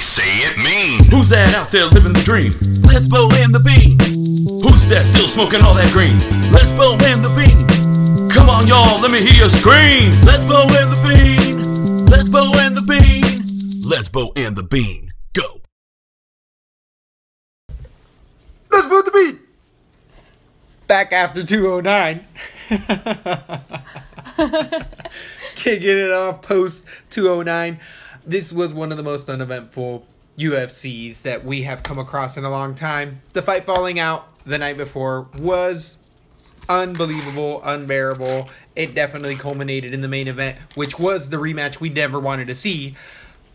say it mean. Who's that out there living the dream? Let's blow in the bean. Who's that still smoking all that green? Let's blow in the bean. Come on, y'all, let me hear you scream. Let's blow in the bean. Let's blow in the bean. Let's blow in the bean. Go. Let's move the beat. Back after 209. Kicking it off post 209. This was one of the most uneventful UFCs that we have come across in a long time. The fight falling out the night before was unbelievable, unbearable. It definitely culminated in the main event, which was the rematch we never wanted to see.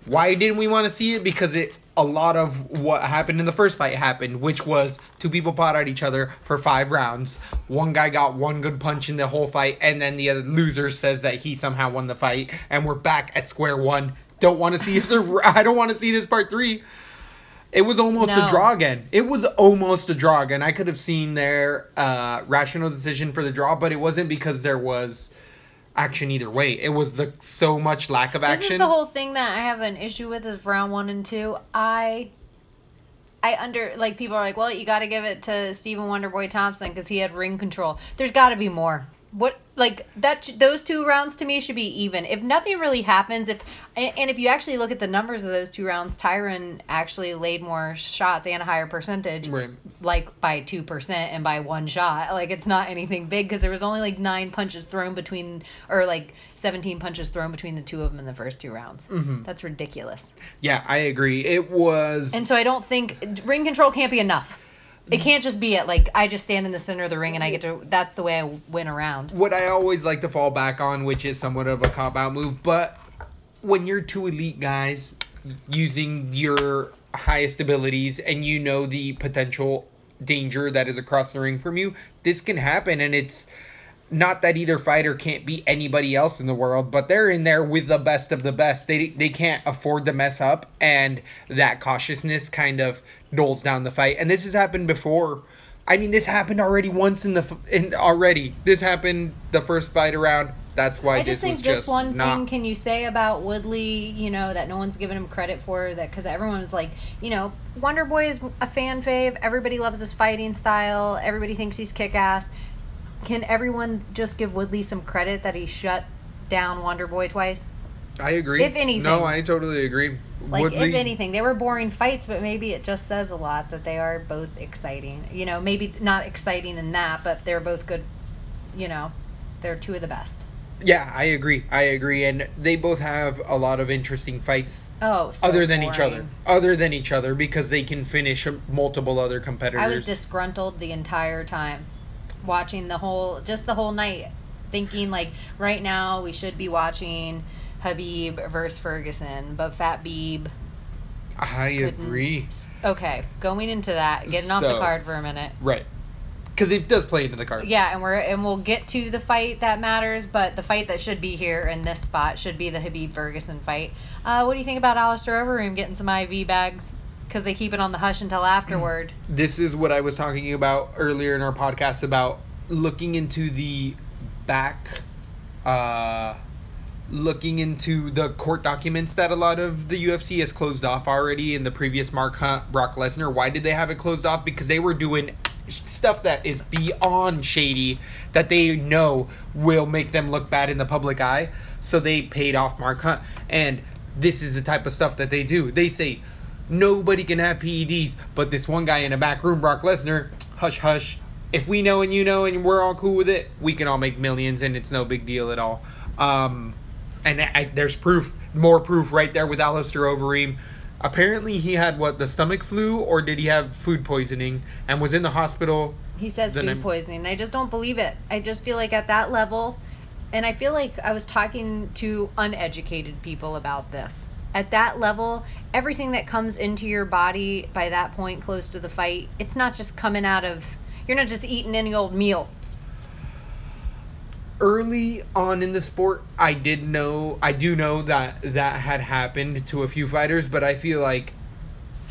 Why didn't we want to see it? Because it a lot of what happened in the first fight happened, which was two people fought at each other for five rounds. One guy got one good punch in the whole fight, and then the other loser says that he somehow won the fight, and we're back at square one. Don't want to see the. I don't want to see this part three. It was almost No. a draw again. It was almost a draw again. I could have seen their uh, rational decision for the draw, but it wasn't because there was action either way. It was the so much lack of This action. is the whole thing that I have an issue with is round one and two. I I under like people are like, well, you got to give it to Stephen Wonderboy Thompson because he had ring control. There's got to be more. What like that? Those two rounds to me should be even. If nothing really happens, if and, if you actually look at the numbers of those two rounds, Tyron actually laid more shots and a higher percentage, Right. like by two percent and by one shot. Like it's not anything big because there was only like nine punches thrown between, or like seventeen punches thrown between the two of them in the first two rounds. Mm-hmm. That's ridiculous. yeah, I agree. It was. And so I don't think ring control can't be enough. It can't just be at like I just stand in the center of the ring and I get to. That's the way I win around. what I always like to fall back on, which is somewhat of a cop out move, but when you're two elite guys using your highest abilities and you know the potential danger that is across the ring from you, this can happen and it's not that either fighter can't beat anybody else in the world, but they're in there with the best of the best. They they can't afford to mess up, and that cautiousness kind of doles down the fight. And this has happened before. I mean, this happened already once in the f- in already. This happened the first fight around. That's why I just think this just one not. thing can you say about Woodley, you know, that no one's given him credit for that because everyone's like, you know, Wonder Boy is a fan fave. Everybody loves his fighting style. Everybody thinks he's kick ass. Can everyone just give Woodley some credit that he shut down Wonder Boy twice? I agree. if anything. no, I totally agree. Like, Woodley, if anything, they were boring fights, but maybe it just says a lot that they are both exciting. You know, maybe not exciting in that, but they're both good. You know, they're two of the best. yeah, I agree. I agree, and they both have a lot of interesting fights. Oh, so other than each other, other than each other, because they can finish multiple other competitors. I was disgruntled the entire time, watching the whole, just the whole night, thinking like, right now we should be watching Khabib versus Ferguson, but Fat Beeb. I agree. Okay, going into that, getting off the card for a minute. Right. Because it does play into the card. Yeah, and we're and we'll get to the fight that matters, but the fight that should be here in this spot should be the Khabib Ferguson fight. Uh, what do you think about Alistair Overeem getting some IV bags? Because they keep it on the hush until afterward. This is what I was talking about earlier in our podcast about looking into the back, uh, looking into the court documents that a lot of the UFC has closed off already in the previous Mark Hunt, Brock Lesnar. Why did they have it closed off? Because they were doing stuff that is beyond shady that they know will make them look bad in the public eye. So they paid off Mark Hunt. And this is the type of stuff that they do. They say nobody can have PEDs, but this one guy in a back room, Brock Lesnar, hush hush. If we know and you know and we're all cool with it, we can all make millions and it's no big deal at all. Um, and I, there's proof, more proof right there with Alistair Overeem. Apparently, he had what the stomach flu, or did he have food poisoning and was in the hospital? He says food I'm- poisoning. I just don't believe it. I just feel like at that level, and I feel like I was talking to uneducated people about this. At that level, everything that comes into your body by that point, close to the fight, it's not just coming out of. You're not just eating any old meal. Early on in the sport, I did know, I do know that that had happened to a few fighters, but I feel like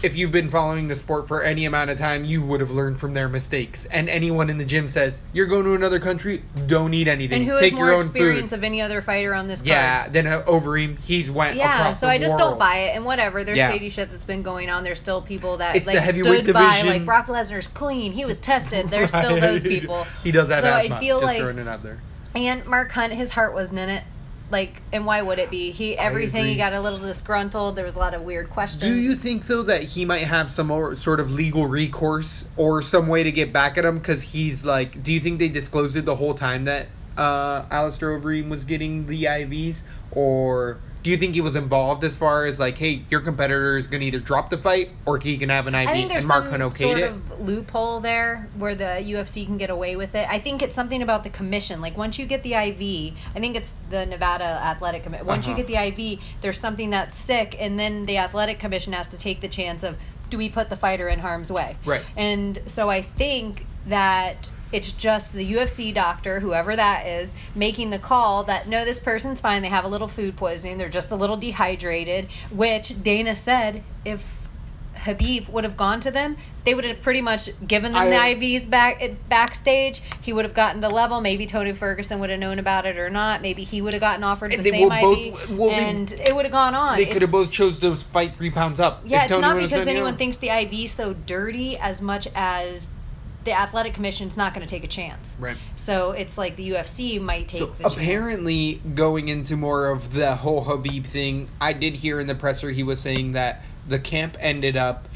if you've been following the sport for any amount of time, you would have learned from their mistakes. And anyone in the gym says, "You're going to another country, don't eat anything. And who Take has more experience food." of any other fighter on this card? yeah, then uh, Overeem, he's went Yeah, so I just world. don't buy it. And whatever, there's Yeah. shady shit that's been going on. There's still people that It's like stood by, like Brock Lesnar's clean. He was tested. There's still those people. he does have so asthma. I feel just like, throwing it out there. And Mark Hunt, his heart wasn't in it. Like, and why would it be? He everything he got a little disgruntled. There was a lot of weird questions. Do you think though that he might have some sort of legal recourse or some way to get back at him? Because he's like, do you think they disclosed it the whole time that uh, Alistair Overeem was getting the IVs, or do you think he was involved as far as like, hey, your competitor is gonna either drop the fight or he can have an IV, I think there's and Mark some Hunt okayed sort it? of loophole there where the UFC can get away with it. I think it's something about the commission. Like once you get the IV, I think it's the Nevada Athletic Commission. Once Uh-huh. you get the IV, there's something that's sick, and then the athletic commission has to take the chance of do we put the fighter in harm's way? Right. And so I think that it's just the UFC doctor, whoever that is, making the call that no, this person's fine. They have a little food poisoning. They're just a little dehydrated, which Dana said if Khabib would have gone to them, they would have pretty much given them I- the IVs back backstage. He would have gotten the level. Maybe Tony Ferguson would have known about it or not. Maybe he would have gotten offered the same IV, both- well, they- and it would have gone on. They could have both chose to fight three pounds up. yeah, it's Tony not because anyone thinks the IV is so dirty as much as the athletic commission's not going to take a chance. Right. So it's like the UFC might take So the chance. apparently, going into more of the whole Khabib thing, I did hear in the presser he was saying that the camp ended up,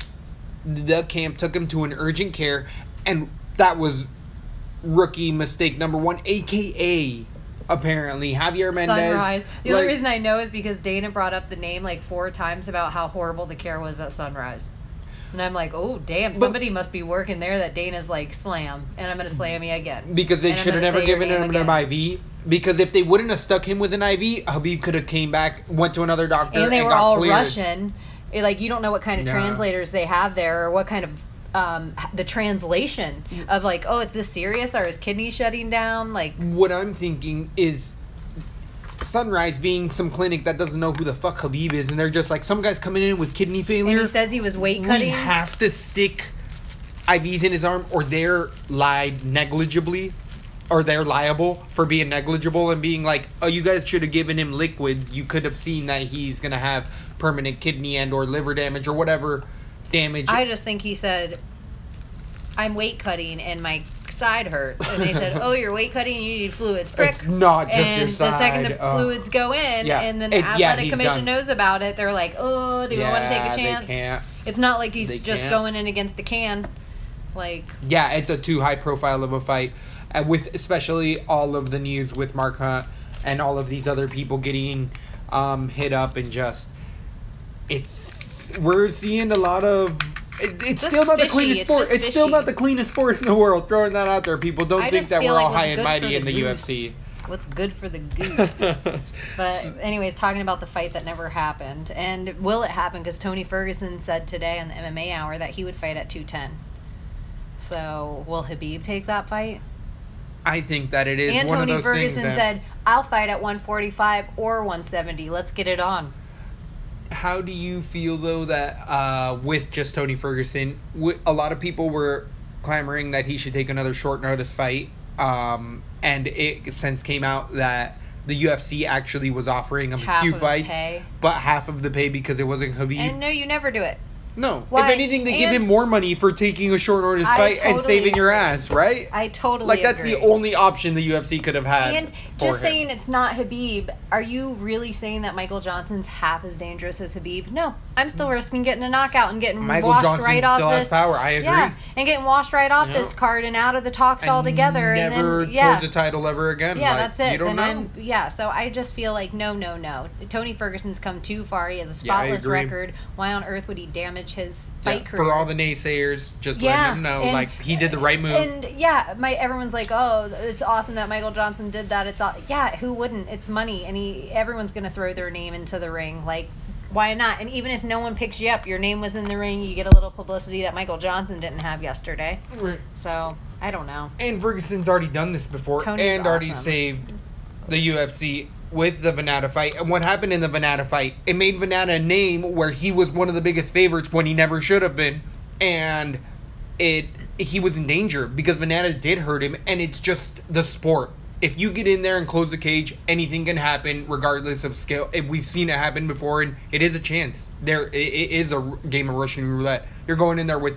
the camp took him to an urgent care, and that was rookie mistake number one, aka apparently Javier Mendez. Sunrise. The like, only reason I know is because Dana brought up the name like four times about how horrible the care was at Sunrise. And I'm like, oh damn, somebody must be working there that Dana's like slam, and I'm gonna slam you again. because they should have never given him again. an IV. Because if they wouldn't have stuck him with an IV, Khabib could have came back, went to another doctor, and they were got all cleared. Russian. It- like you don't know what kind of Nah. translators they have there, or what kind of um, the translation of like, oh, it's this serious? Are his kidneys shutting down? Like, what I'm thinking is Sunrise being some clinic that doesn't know who the fuck Khabib is, and they're just like some guy's coming in with kidney and failure. he says he was weight cutting. we have to stick IVs in his arm, or they're lied negligibly, or they're liable for being negligible and being like, oh, you guys should have given him liquids. You could have seen that he's gonna have permanent kidney and or liver damage or whatever damage. I just think he said, I'm weight cutting and my side hurts. And they said, oh, you're weight cutting, you need fluids. Prick. It's not just and your the second the Oh. fluids go in Yeah. and then the It- athletic he's commission done. knows about it, they're like, oh, do we want to take Yeah, a they chance? can't. It's not like he's They just can't. going in against the can. Like, yeah, it's a too high profile of a fight, and with especially all of the news with Mark Hunt and all of these other people getting um, hit up and just it's we're seeing a lot of. It, it's still not the fishy, cleanest it's sport. It's still not the cleanest sport in the world. Throwing that out there, people don't I think that we're like all high and mighty for in the the UFC. what's good for the goose? but, anyways, talking about the fight that never happened. And will it happen? Because Tony Ferguson said today on the MMA Hour that he would fight at 210. So, will Khabib take that fight? I think that it is and one Tony of those Ferguson that- said, I'll fight at 145 or 170. Let's get it on. How do you feel though that uh, with just Tony Ferguson, wi- a lot of people were clamoring that he should take another short notice fight, um, and it since came out that the UFC actually was offering him Half a few fights, pay. but half of the pay because it wasn't Khabib. And no, you never do it. No, Why? if anything, they give him more money for taking a short notice I fight and totally saving your ass, right? I totally like that's the only option the UFC could have had. And just him. saying it's not Khabib, are you really saying that Michael Johnson's half as dangerous as Khabib? No, I'm still risking getting a knockout and getting Michael washed Johnson right off still has this. power. I agree. Yeah, and getting washed right off Yeah. this card and out of the talks And altogether. Never and then, yeah, towards a title ever again. yeah, Like, that's it. You don't then know. I'm yeah. So I just feel like no, no, no. Tony Ferguson's come too far. He has a spotless agree. record. Why on earth would he damage his Yeah, fight career? for all the naysayers, just Yeah, letting them know, and- like he did the right move. And yeah, my everyone's like, "Oh, it's awesome that Michael Johnson did that." It's all, yeah, who wouldn't? It's money, and he everyone's gonna throw their name into the ring. Like, why not? And even if no one picks you up, your name was in the ring. You get a little publicity that Michael Johnson didn't have yesterday. Right. So I don't know. And Ferguson's already done this before Tony's and already awesome. saved the UFC with the Vannata fight. And what happened in the Vannata fight? It made Vannata a name where he was one of the biggest favorites when he never should have been, and it he was in danger because Vannata did hurt him, and it's just the sport. If you get in there and close the cage, anything can happen regardless of skill. We've seen it happen before, and it is a chance. There, it, it is a game of Russian roulette. You're going in there with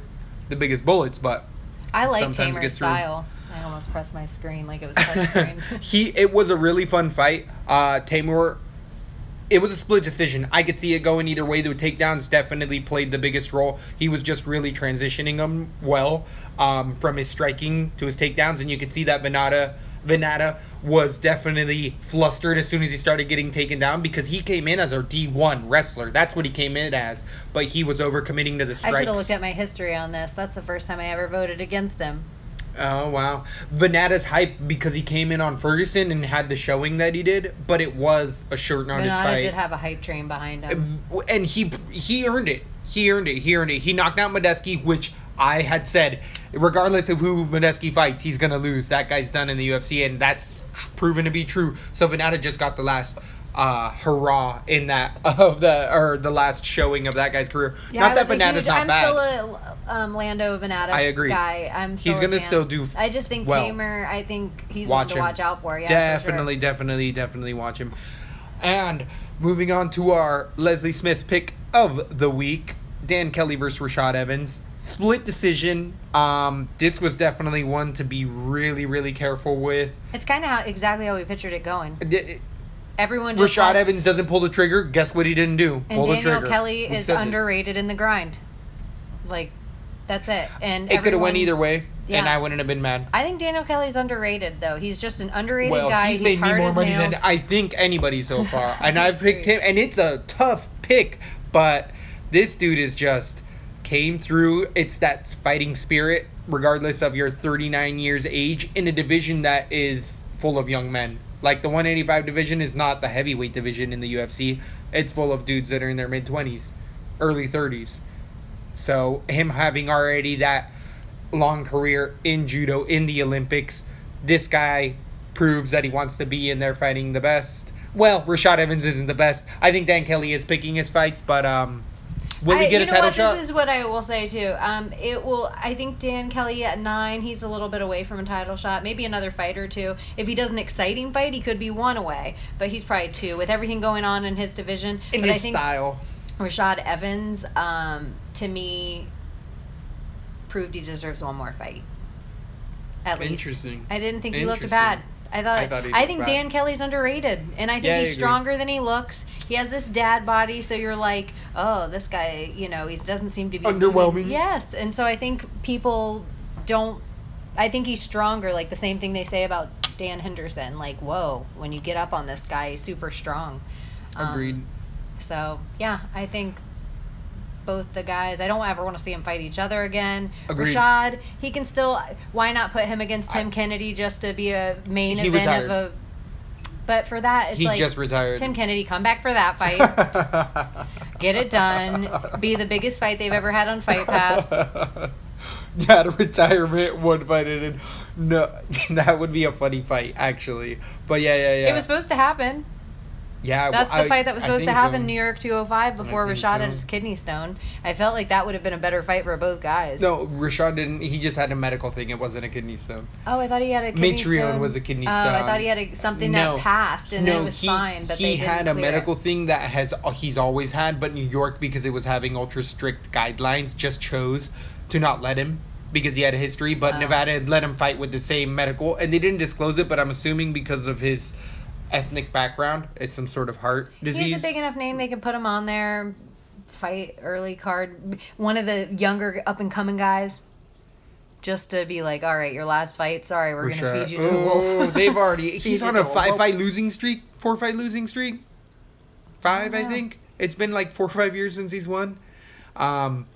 the biggest bullets, but I like Sometimes Teymur's style. I almost pressed my screen like it was touchscreen. he it was a really fun fight. Uh Teymur it was a split decision. I could see it going either way. The takedowns definitely played the biggest role. He was just really transitioning them well um, from his striking to his takedowns, and you could see that Vannata Vannata was definitely flustered as soon as he started getting taken down because he came in as a D one wrestler. That's what he came in as, but he was overcommitting to the strikes. I should have looked at my history on this. That's the first time I ever voted against him. Oh wow, Vannata's hype because he came in on Ferguson and had the showing that he did, but it was a shirt on his Vannata fight. did have a hype train behind him. and he he earned it. He earned it. He earned it. He knocked out Makdessi, which I had said, regardless of who Makdessi fights, he's gonna lose. That guy's done in the UFC, and that's tr- proven to be true. So Vannata just got the last uh, hurrah in that of the or the last showing of that guy's career. Yeah, not that was a Vannata's huge- not I'm bad. still a um, Lando Vannata I agree. guy. I'm still He's gonna fan. still do I just think well. Teymur. I think he's Watch one to watch out for. Yeah, for sure. definitely, definitely, definitely watch him. And moving on to our Leslie Smith pick of the week, Dan Kelly versus Rashad Evans. Split decision. Um, this was definitely one to be really, really careful with. It's kind of how, exactly how we pictured it going. D- Everyone just Rashad has- Evans doesn't pull the trigger. Guess what he didn't do? and pull the Daniel. Kelly We is said this. underrated in the grind. Like, that's it. And It could have went either way, and I wouldn't have been mad. I think Daniel Kelly's underrated though. He's just an underrated Well, guy. he's He's, made me hard more money nails. than I think anybody so far, and I've picked him, and it's a tough pick, but this dude is just came through. It's that fighting spirit, regardless of your 39 years age, in a division that is full of young men. Like the 185 division is not the heavyweight division in the UFC. It's full of dudes that are in their mid 20s, early 30s. So him having already that long career in judo in the Olympics, this guy proves that he wants to be in there fighting the best. Well, Rashad Evans isn't the best. I think Dan Kelly is picking his fights, but um, will he I- get you a know title what? shot? This is what I will say too. Um, it will. I think Dan Kelly at nine. He's a little bit away from a title shot. Maybe another fight or two. If he does an exciting fight, he could be one away. But he's probably two with everything going on in his division. in but his I think style. Rashad Evans, um, to me, proved he deserves one more fight. At least. Interesting. I didn't think he looked bad. I thought I I, thought he looked think. Dan Kelly's underrated, and I think Yeah, he's agree. stronger than he looks. He has this dad body, so you're like, oh, this guy, you know, he doesn't seem to be Underwhelming. Yes, and so I think people don't. I think he's stronger. Like the same thing they say about Dan Henderson. Like, whoa, when you get up on this guy, he's super strong. Um, Agreed. so yeah, I think both the guys. I don't ever want to see them fight each other again. Agreed. Rashad, he can still. Why not put him against Tim Kennedy just to be a main event retired. of a. But for that, it's he like just retired. Tim Kennedy, come back for that fight, get it done, be the biggest fight they've ever had on Fight Pass. That retirement one fight in. No, that would be a funny fight actually. But yeah, yeah, yeah. It was supposed to happen. Yeah. That's the fight that was I supposed to happen so. in New York 205 before Rashad so. had his kidney stone. I felt like that would have been a better fight for both guys. No, Rashad didn't. He just had a medical thing. It wasn't a kidney stone. Oh, I thought he had a kidney Matreon stone. was a kidney stone. Oh, I thought he had a, something that passed and then it was he, fine, but he had a clear it. medical thing that has he's always had, but New York because it was having ultra strict guidelines just chose to not let him because he had a history. But Oh. Nevada had let him fight with the same medical, and they didn't disclose it. But I'm assuming because of his ethnic background, it's some sort of heart disease. He's a big enough name; they could put him on there. Fight early card, one of the younger up and coming guys, just to be like, all right, your last fight. Sorry, we're gonna Rashad- feed you to Oh, wolf. they've already. He's on a five fight losing streak, four fight losing streak, five I know. think. It's been like four or five years since he's won. Um,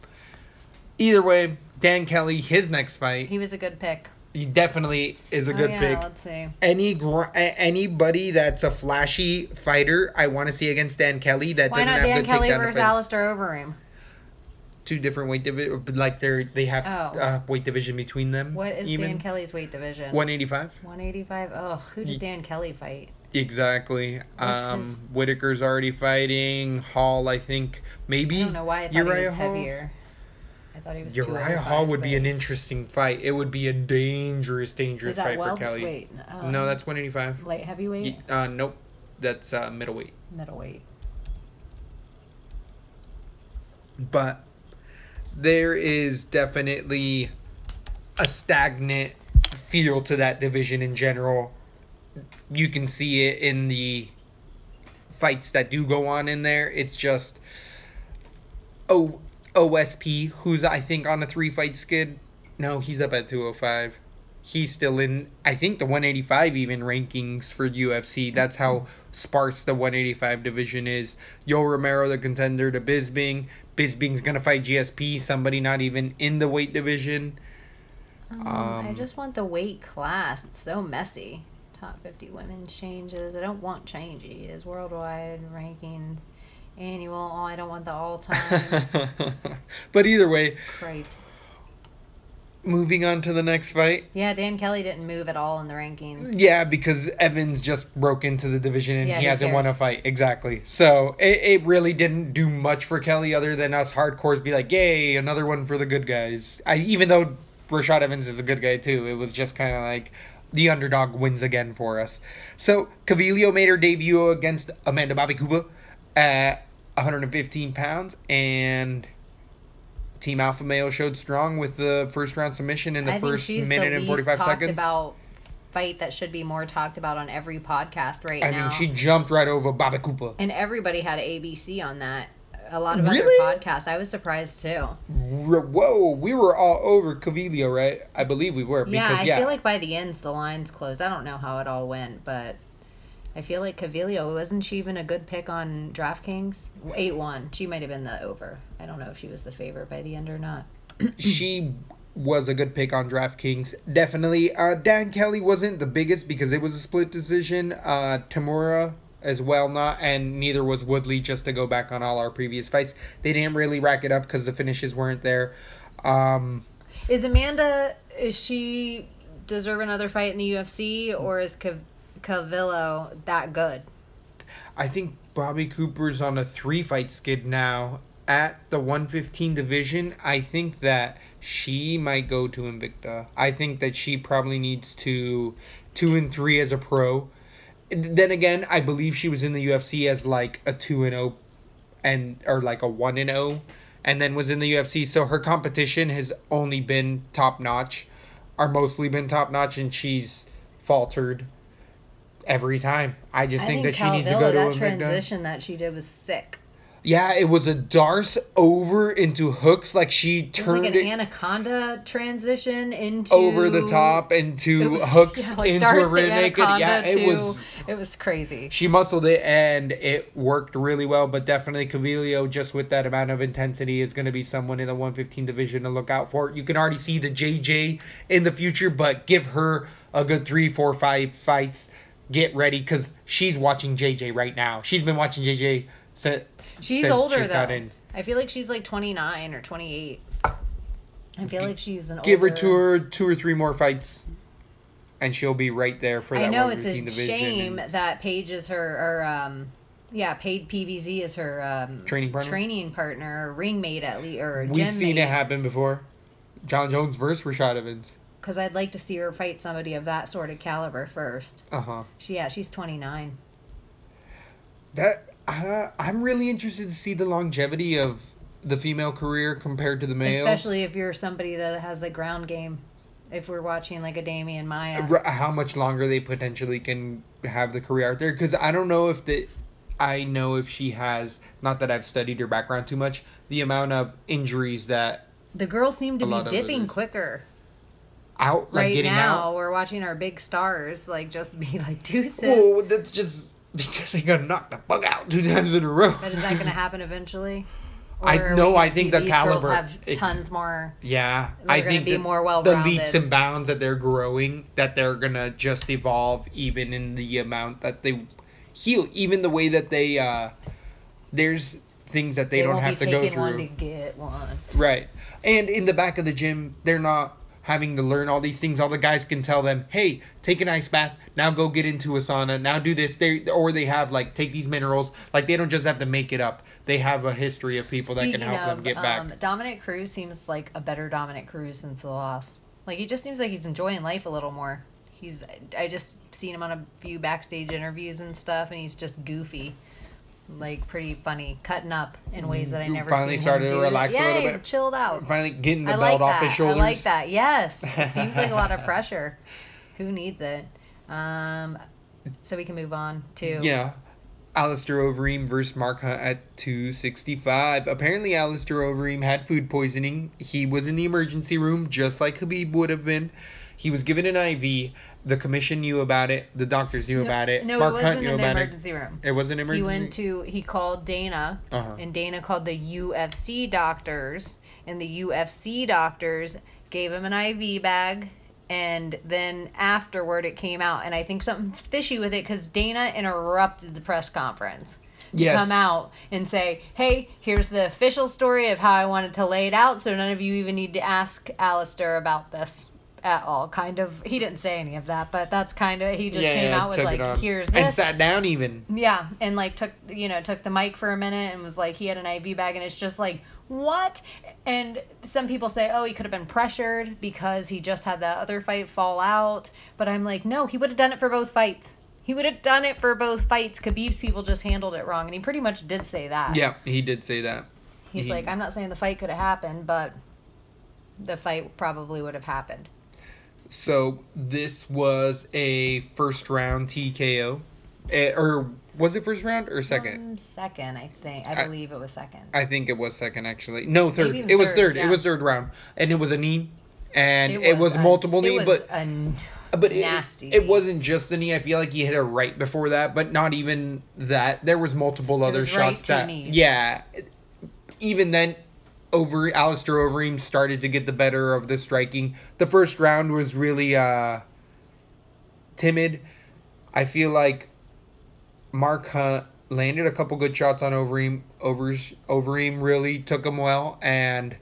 either way, Dan Kelly, his next fight, He was a good pick. He definitely is a Oh, good yeah, pick. Let's see. Any gr- anybody that's a flashy fighter, I want to see against Dan Kelly. That Why doesn't not have Dan Kelly takedown versus defense. Alistair Overeem? Two different weight division, like they're they have Oh. uh, weight division between them. What is even Dan Kelly's weight division? one eighty five. 185. Oh, who does Dan Kelly fight? Exactly. What's Um, his- Whittaker's already fighting. Hall, I think maybe. I don't know why I thought he was heavier. Thought he was. Uriah 205, Hall would be an interesting fight. It would be a dangerous, dangerous fight well? for Kelly. Wait, um, no, that's 185. light heavyweight, Ye- Uh, nope. That's uh, middleweight. middleweight. But there is definitely a stagnant feel to that division in general. You can see it in the fights that do go on in there. It's just O OSP, who's I think on a three fight skid. No, he's up at 205. He's still in I think the 185 even rankings for UFC. That's how sparse the 185 division is. Yo Romero the contender to Bisping. Bisping's gonna fight GSP, somebody not even in the weight division. Um, I just want the weight class. It's so messy. Top 50 women changes. I don't want changes. Worldwide rankings. Annual. Oh, I don't want the all time. but either way, Cripes. moving on to the next fight. Yeah, Dan Kelly didn't move at all in the rankings. Yeah, because Evans just broke into the division and Yeah, he hasn't won a fight. Exactly. So it, it really didn't do much for Kelly other than us hardcores be like, yay, another one for the good guys. I even though Rashad Evans is a good guy too, it was just kind of like the underdog wins again for us. So Calvillo made her debut against Amanda Bobby Cooper uh, at 115 pounds and. Team Alpha Male showed strong with the first round submission in the I first minute the and 45 talked seconds. about fight that should be more talked about on every podcast right I now. mean, she jumped right over Bobby Cooper. and everybody had ABC on that. A lot of Really? other podcasts. I was surprised too. Whoa, we were all over Calvillo, right? I believe we were yeah, because I yeah, feel like by the ends the lines closed. I don't know how it all went, but I feel like Calvillo wasn't she even a good pick on DraftKings? Eight one. She might have been the over. I don't know if she was the favorite by the end or not. she was a good pick on DraftKings. Definitely. Uh, Dan Kelly wasn't the biggest because it was a split decision. Uh, Tamura as well not, and neither was Woodley. Just to go back on all our previous fights, they didn't really rack it up because the finishes weren't there. Um, Is Amanda? Is she deserve another fight in the UFC, or is Cav- Calvillo that good? I think Bobby Cooper's on a three fight skid now at the 115 division. I think that she might go to Invicta. I think that she probably needs to two and three as a pro. Then again, I believe she was in the UFC as like a two and zero, and or like a one and zero, and then was in the UFC. So her competition has only been top notch, or mostly been top notch, and she's faltered every time. I just I think, think that she needs to go to that Invicta. transition that she did was sick. Yeah, it was a Darce over into hooks, like she turned It like it an anaconda transition into over the top into was- hooks yeah, like into Darce a rear naked. Yeah, it to- was. It was crazy. She muscled it and it worked really well, but definitely Calvillo, just with that amount of intensity, is going to be someone in the 115 division to look out for. You can already see the JJ in the future, but give her a good three, four, five fights. Get ready because she's watching JJ right now. She's been watching JJ since She's since older she's though. I feel like she's like 29 or 28. I feel like she's an older. Give her two or two or three more fights, and she'll be right there for that. I know it's a 115 division shame and- that Paige is her or um yeah, paid PVZ is her um Training partner? training partner, ring mate at least or We've seen mate. it happen before. Jon Jones versus Rashad Evans. Because I'd like to see her fight somebody of that sort of caliber first. Uh huh. She yeah, she's 29. That uh, I'm really interested to see the longevity of the female career compared to the male. Especially if you're somebody that has a ground game. If we're watching like a Demian Maia. How much longer they potentially can have the career out there because I don't know if the I know if she has not that I've studied her background too much the amount of injuries that The girls seem to be dipping quicker. Out like right getting now, out. we're watching our big stars like just be like deuces. Well, that's just because they got knocked the fuck out two times in a row. But is that going to happen eventually? I- we no, gonna I think the caliber- have tons more. Yeah, I think be that more the well-rounded. The leaps and bounds that they're growing, that they're gonna just evolve, even in the amount that they heal, even the way that they. uh There's things that they, don't won't have to go through. one to get one. Right. And in the back of the gym, they're not having to learn all these things. All the guys can tell them, "Hey, take an ice bath. Now go get into a sauna. Now do this." They or they have like take these minerals. Like they don't just have to make it up. They have a history of people that can help them get back. Um, Dominick Cruz seems like a better Dominick Cruz since the loss. Like he just seems like he's enjoying life a little more. He's I just seen him on a few backstage interviews and stuff, and he's just goofy, like pretty funny, cutting up in ways that I never Finally seen started him to do. relax a yeah, little bit. chilled out. Finally getting the I belt like off his shoulders. I like that. Yes, it seems like a lot of pressure. Who needs it? Um, so we can move on to Yeah. Alistair Overeem versus Mark Hunt at 265. Apparently, Alistair Overeem had food poisoning. He was in the emergency room, just like Khabib would have been. He was given an IV. The commission knew about it. The doctors knew about it. No, Mark it Hunt wasn't knew in the emergency room. it. It wasn't emergency. He went to he called Dana Uh-huh. and Dana called the UFC doctors and the UFC doctors gave him an IV bag and then afterward it came out and I think something's fishy with it cuz Dana interrupted the press conference. to Yes. Come out and say, "Hey, here's the official story of how I wanted to lay it out, so none of you even need to ask Alistair about this." At all, kind of. He didn't say any of that, but that's kind of. He just came out with like. "Here's and sat down even. Yeah, and like took you know took the mic for a minute and was like he had an IV bag and it's just like what? And some people say oh he could have been pressured because he just had that other fight fall out, but I'm like no he would have done it for both fights. He would have done it for both fights. Khabib's people just handled it wrong, and he pretty much did say that. Yeah, he did say that. He's he- like I'm not saying the fight could have happened, but the fight probably would have happened. So this was a first round TKO, Eh, or was it first round or second? Um, second, I think. I believe it was second. I think it was second actually. No, third. It was third, third. yeah. It was third round, and it was a knee, and it was, a- multiple knee, it was but a n- but it, nasty It wasn't just the knee. I feel like he hit it right before that, but not even that. There was multiple other was shots two that yeah. Even then, over Alistair Overeem started to get the better of the striking. The first round was really uh timid. I feel like Mark Hunt landed a couple good shots on Overeem. Overs Overeem really took him well and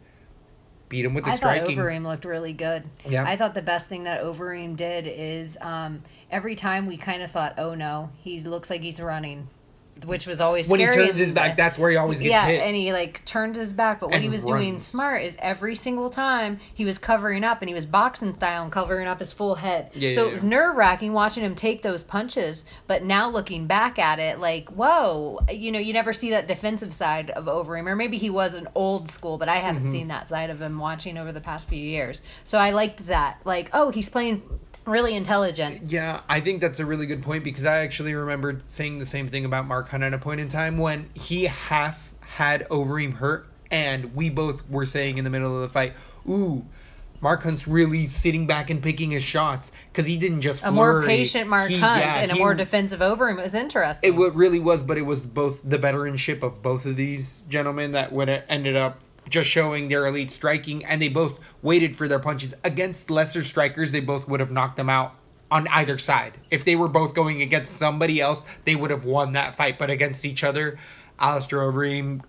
beat him with the I striking. thought Overeem looked really good. Yeah. I thought the best thing that Overeem did is um, every time we kind of thought, oh no, he looks like he's running, which was always when he turns his back, that's where he always gets yeah, hit. and he like turned his back. But what And he was doing runs. smart is every single time he was covering up, and he was boxing style and covering up his full head. Yeah, so yeah, it was yeah. nerve wracking watching him take those punches. But now looking back at it, like whoa, you know, you never see that defensive side of Overeem, or maybe he was an old school, but I haven't Mm-hmm. seen that side of him watching over the past few years. So I liked that. Like, oh, he's playing really intelligent. Yeah, I think that's a really good point because I actually remembered saying the same thing about Mark Hunt at a point in time when he half had Overeem hurt, and we both were saying in the middle of the fight, "Ooh, Mark Hunt's really sitting back and picking his shots because he didn't just A more patient Mark He- Hunt yeah, and a more defensive Overeem. It was interesting. It really was, but it was both the veteranship of both of these gentlemen that would have ended up just showing their elite striking, and they both waited for their punches against lesser strikers. They both would have knocked them out on either side. If they were both going against somebody else, they would have won that fight. But against each other, Alistair Overeem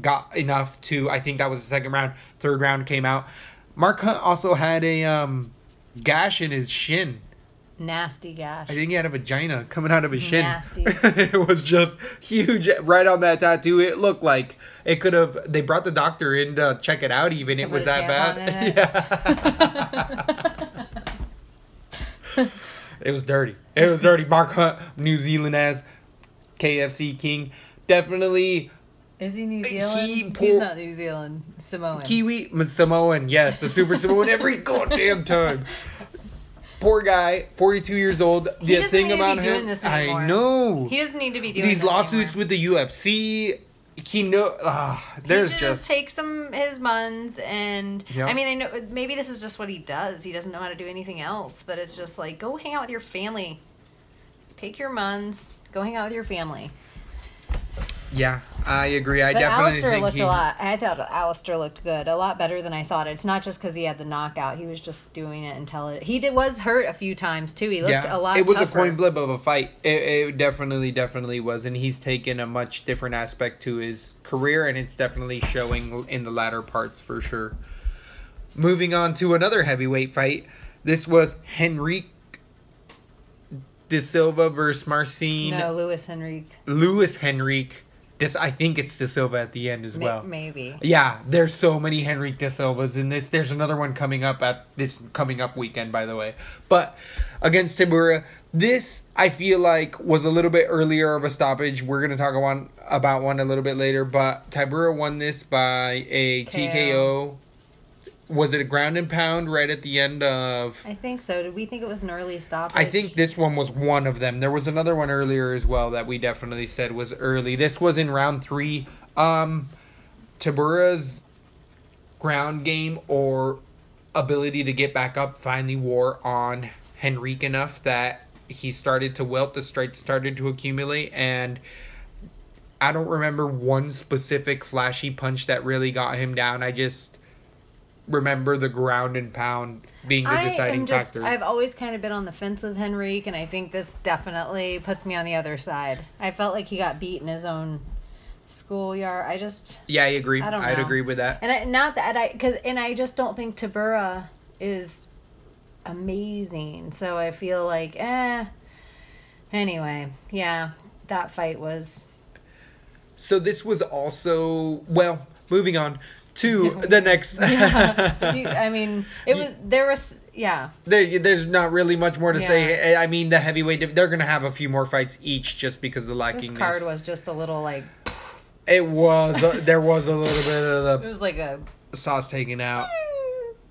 got enough to. I think that was the second round. Third round came out. Mark Hunt also had a um, gash in his shin. Nasty gash. I think he had a vagina coming out of his shin. Nasty. it was just huge right on that tattoo. It looked like it could have. They brought the doctor in to check it out. Even it was that bad. it. It was dirty. It was dirty. Mark Hunt, New Zealand as KFC king, definitely Is he New Zealand? He He's not New Zealand. Samoan. Kiwi Samoan. Yes, the Super Samoan every goddamn time. Poor guy, forty-two years old. He the doesn't thing need to be about doing him, this I know. He doesn't need to be doing These lawsuits anymore. with the UFC, he know. Uh, He there's just just take some his muns and Yeah. I mean I know maybe this is just what he does. He doesn't know how to do anything else, but it's just like go hang out with your family. Take your muns, go hang out with your family. Yeah, I agree. I But definitely Alistair think looked he, a lot. I thought Alistair looked good, a lot better than I thought. It's not just because he had the knockout; he was just doing it intelligent. He did was hurt a few times too. He looked Yeah, a lot. it was tougher. a coin blip of a fight. It, it definitely, definitely was, and he's taken a much different aspect to his career, and it's definitely showing in the latter parts for sure. moving on to another heavyweight fight. This was Henrique De Silva versus Marcin No, Luis Henrique. Luis Henrique. This I think it's De Silva at the end as well. maybe. Yeah, there's so many Henrique De Silvas in this. There's another one coming up at this coming up weekend, by the way. But against Tybura, this I feel like was a little bit earlier of a stoppage. We're gonna talk one about one a little bit later, but Tybura won this by a TKO. Was it a ground and pound right at the end of? I think so. Did we think it was an early stoppage? I think this one was one of them. There was another one earlier as well that we definitely said was early. This was in round three. Um, Tybura's ground game or ability to get back up finally wore on Henrique enough that he started to wilt. The strikes started to accumulate, and I don't remember one specific flashy punch that really got him down. I just remember the ground and pound being the I deciding just. factor. I've always kind of been on the fence with Henrique, and I think this definitely puts me on the other side. I felt like he got beat in his own schoolyard. I just. Yeah, I agree. I don't I'd know. agree with that. And I, not that I, cause, and I just don't think Tybura is amazing. So I feel like, eh. Anyway, yeah, that fight was. So this was also well. Moving on to the next. you- I mean, it was there was yeah. there, there's not really much more to Yeah. say. I mean, the heavyweight. They're gonna have a few more fights each, just because of the This card was just a little like It was. uh, there was a little bit of the. it was like a sauce taken out,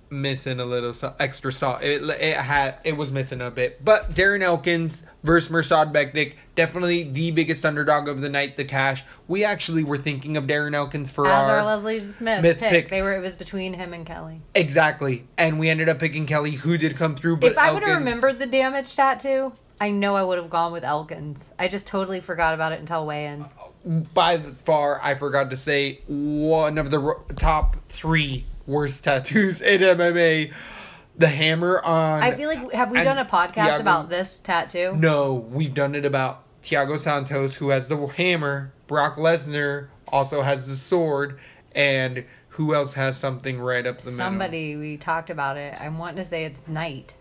missing a little so, extra salt. It, it had. It was missing a bit. But Darren Elkins versus Mirsad Bektic, definitely the biggest underdog of the night. The cash. We actually were thinking of Darren Elkins for as our our Leslie Smith myth pick. pick. They were it was between him and Kelly. Exactly. And we ended up picking Kelly, who did come through. But if I would have remembered the damage tattoo, I know I would have gone with Elkins. I just totally forgot about it until weigh-ins. by far, I forgot to say one of the top three worst tattoos in MMA. The hammer on. I feel like have we done a podcast Thiago- about this tattoo? No, we've done it about Thiago Santos, who has the hammer. Brock Lesnar also has the sword, and who else has something right up the middle? Somebody we talked about it. I'm wanting to say it's Knight.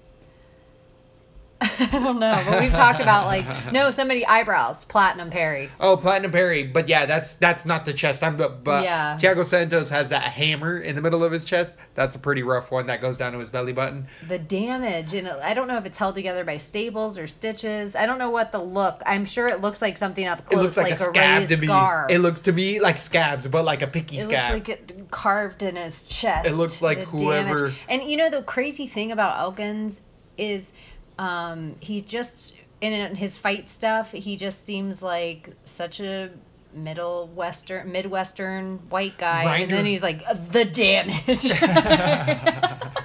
I don't know, but we've talked about like no somebody eyebrows platinum Perry. Oh, Platinum Perry, but yeah, that's that's not the chest. I'm but, but Yeah. Thiago Santos has that hammer in the middle of his chest. That's a pretty rough one that goes down to his belly button. The damage and I don't know if it's held together by staples or stitches. I don't know what the look. I'm sure it looks like something up close, It looks like, like, a scab to me. scar. It looks to me like scabs, but like a picky scab. It looks like it carved in his chest. It looks like whoever- damage. And you know the crazy thing about Elkins is, um, he just in his fight stuff. He just seems like such a middle western, midwestern white guy, and then he's like "Uh, the damage.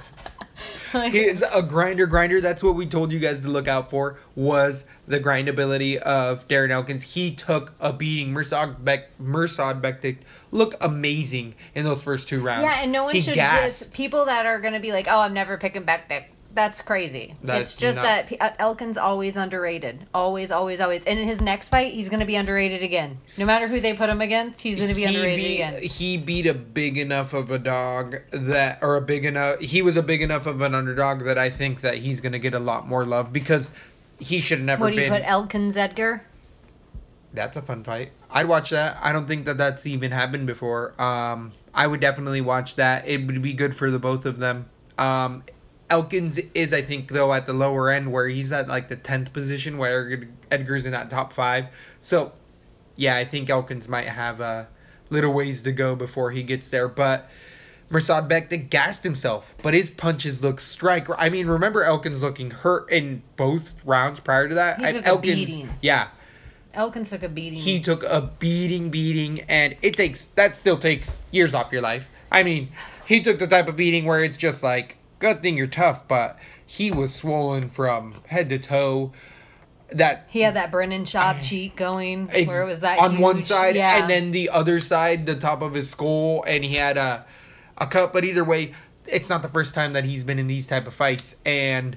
Like, he a grinder grinder. That's what we told you guys to look out for was the grindability of Darren Elkins. He took a beating. Mersad Beck Mirsad Bektic look amazing in those first two rounds. yeah, and no one He should gassed. diss people that are going to be like, "Oh, I'm never picking back Dick." That's crazy. That's it's just nuts. that uh, Elkin's always underrated. Always, always, always. And in his next fight, he's going to be underrated again. No matter who they put him against, he's going to be underrated beat, again. He beat a big enough of a dog that, or a big enough. He was a big enough of an underdog that I think that he's gonna get a lot more love because he should never What do you been. put Elkins Edgar? That's a fun fight. I'd watch that. I don't think that that's even happened before. Um, I would definitely watch that. It would be good for the both of them. Um, Elkins is, I think, though, at the lower end where he's at like the tenth position, where Edgar's in that top five. So, yeah, I think Elkins might have a little ways to go before he gets there. But Mirsad Bektic gassed himself, but his punches look strike. I mean, remember Elkins looking hurt in both rounds prior to that. He took a beating. yeah, Elkins took a beating. he took a beating, beating, and it takes that still takes years off your life. I mean, he took the type of beating where it's just like, good thing you're tough, but he was swollen from head to toe. That he had that Brendan Schaub cheek going, ex- where it was that on one side, yeah. and then the other side, the top of his skull, and he had a a cut. But either way, it's not the first time that he's been in these type of fights, and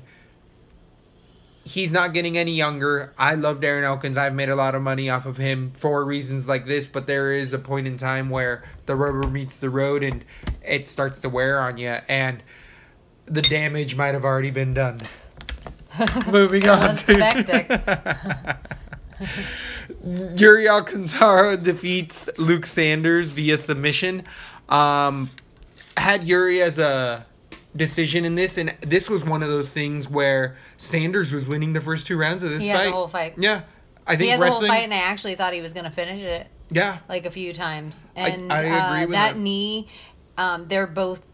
he's not getting any younger. I love Darren Elkins. I've made a lot of money off of him for reasons like this, but there is a point in time where the rubber meets the road and it starts to wear on you, and the damage might have already been done. Moving on to. Iuri Alcantara defeats Luke Sanders via submission. Um, had Iuri as a decision in this, and this was one of those things where Sanders was winning the first two rounds of this He fight. had the whole fight. Yeah, I think He had the whole wrestling. fight, and I actually thought he was gonna finish it yeah, like a few times. I- And I agree uh, with that that. knee, um, they're both.